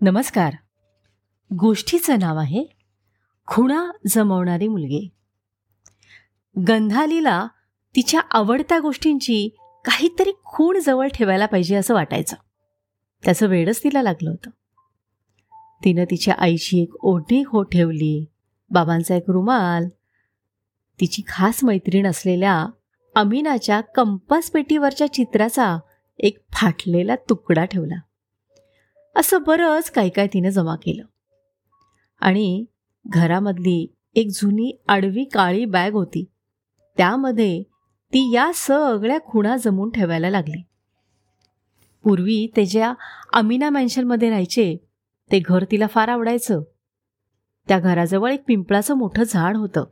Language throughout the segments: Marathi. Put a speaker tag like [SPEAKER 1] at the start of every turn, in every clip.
[SPEAKER 1] नमस्कार. गोष्टीचं नाव आहे खुणा जमवणारी मुलगी. गंधालीला तिच्या आवडत्या गोष्टींची काहीतरी खूण जवळ ठेवायला पाहिजे असं वाटायचं. त्याचं वेडच तिला लागलं होतं. तिनं तिच्या आईची एक ओढणी हो ठेवली बाबांचा एक रुमाल तिची खास मैत्रीण असलेल्या अमीनाच्या कंपास पेटीवरच्या चित्राचा एक फाटलेला तुकडा ठेवला. असं बरंच काय काय तिनं जमा केलं. आणि घरामधली एक जुनी आडवी काळी बॅग होती. त्यामध्ये ती या सगळ्या खुणा जमून ठेवायला लागली. पूर्वी ते ज्या अमिना मॅन्शनमध्ये राहायचे ते घर तिला फार आवडायचं. त्या घराजवळ एक पिंपळाचं मोठं झाड होतं.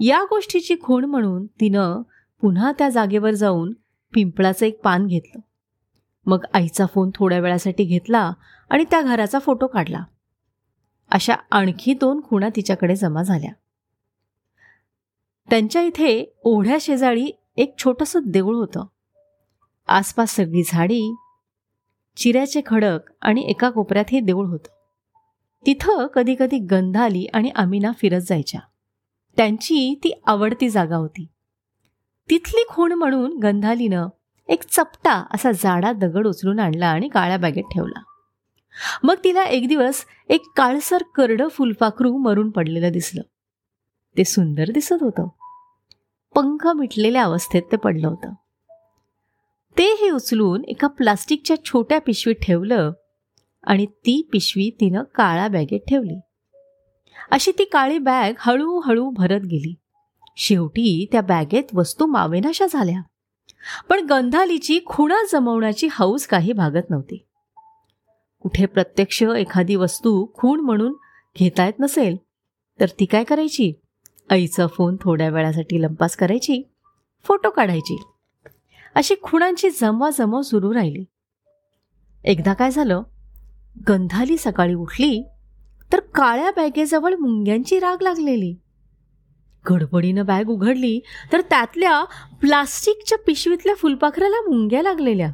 [SPEAKER 1] या गोष्टीची खूण म्हणून तिनं पुन्हा त्या जागेवर जाऊन पिंपळाचं एक पान घेतलं. मग आईचा फोन थोड्या वेळासाठी घेतला आणि त्या घराचा फोटो काढला. अशा आणखी दोन खुणा तिच्याकडे जमा झाल्या. त्यांच्या इथे ओढ्या शेजारी एक छोटंसं देऊळ होतं. आसपास सगळी झाडी चिऱ्याचे खडक आणि एका कोपऱ्यात हे देऊळ होतं. तिथं कधी कधी गंधाली आणि अमिना फिरत जायच्या. त्यांची ती आवडती जागा होती. तिथली खूण म्हणून गंधालीनं एक चपटा असा जाडा दगड उचलून आणला आणि काळ्या बॅगेत ठेवला. मग तिला एक दिवस एक काळसर करडं फुलपाखरू मरून पडलेलं दिसलं. ते सुंदर दिसत होतं. पंख मिटलेल्या अवस्थेत ते पडलं होतं. ते हे उचलून एका प्लास्टिकच्या छोट्या पिशवीत ठेवलं आणि ती पिशवी तिनं काळ्या बॅगेत ठेवली. अशी ती काळी बॅग हळूहळू भरत गेली. शेवटी त्या बॅगेत वस्तू मावेनाशा झाल्या. पण गंधालीची खुणा जमवण्याची हौस काही भागत नव्हती. कुठे प्रत्यक्ष एखादी वस्तू खूण म्हणून घेता येत नसेल तर ती काय करायची? आईचा फोन थोड्या वेळासाठी लंपास करायची फोटो काढायची. अशी खुणांची जमवाजमव सुरू राहिली. एकदा काय झालं? गंधाली सकाळी उठली तर काळ्या बॅगेजवळ मुंग्यांची राग लागलेली. गडबडीनं बॅग उघडली तर त्यातल्या प्लास्टिकच्या पिशवीतल्या फुलपाखराला मुंग्या लागलेल्या.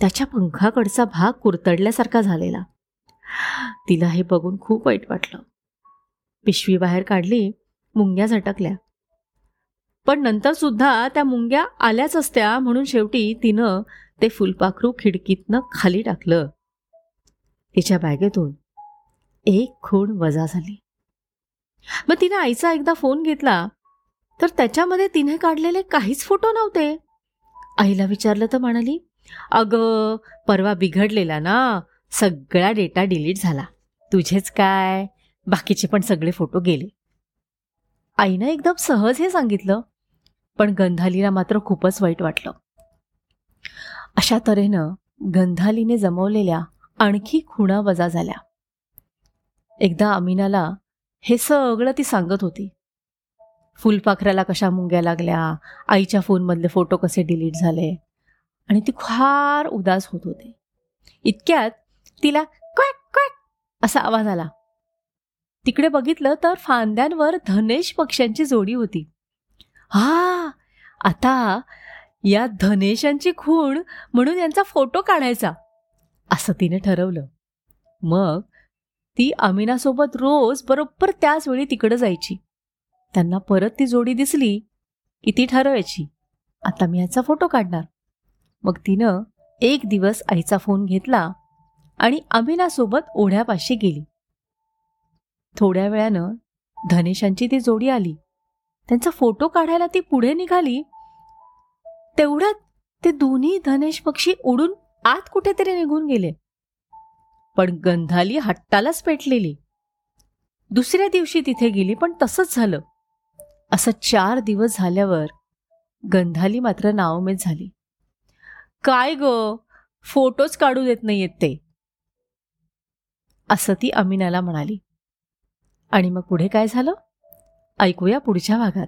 [SPEAKER 1] त्याच्या पंखाकडचा भाग कुरतडल्यासारखा झालेला. तिला हे बघून खूप वाईट वाटलं. पिशवी बाहेर काढली मुंग्या झटकल्या. पण नंतर सुद्धा त्या मुंग्या आल्याच असत्या म्हणून शेवटी तिनं ते फुलपाखरू खिडकीतनं खाली टाकलं. तिच्या बॅगेतून एक खूण वजा झाली. मग तिने आईचा एकदा फोन घेतला. तर त्याच्यामध्ये तिने काढलेले काहीच फोटो नव्हते. आईला विचारलं तर म्हणाली अगं परवा बिघडलेला ना सगळा डेटा डिलीट झाला. तुझेच काय? बाकीचे पण सगळे फोटो गेले. आईनं एकदम सहज हे सांगितलं पण गंधालीला मात्र खूपच वाईट वाटलं. अशा तऱ्हेनं गंधालीने जमवलेल्या आणखी खुणा वजा झाल्या. एकदा अमीनाला हे सगळं ती सांगत होती. फुलपाखराला कशा मुंग्या लागल्या आईच्या फोनमधले फोटो कसे डिलीट झाले आणि ती फार उदास होत होती. इतक्यात तिला क्वॅक क्वॅक असा आवाज आला. तिकडे बघितलं तर फांद्यांवर धनेश पक्ष्यांची जोडी होती. हा आता या धनेशांची खूण म्हणून यांचा फोटो काढायचा असं तिने ठरवलं. मग ती अमिनासोबत रोज बरोबर त्याच वेळी तिकडं जायची. त्यांना परत ती जोडी दिसली की ती ठरवायची. आता मी याचा फोटो काढणार. मग तिनं एक दिवस आईचा फोन घेतला आणि अमिनासोबत ओढ्यापाशी गेली. थोड्या वेळानं धनेशांची ती जोडी आली. त्यांचा फोटो काढायला ती पुढे निघाली. तेवढ्यात ते दोन्ही धनेश पक्षी उडून आत कुठेतरी निघून गेले. पण गंधाली हट्टालाच पेटलेली. दुसऱ्या दिवशी तिथे गेली पण तसंच झालं. असं चार दिवस झाल्यावर गंधाली मात्र नावमेद झाली. काय ग? फोटोच काढू देत नाहीयेत ते. असं ती अमिनाला म्हणाली. आणि मग पुढे काय झालं? ऐकूया पुढच्या भागात.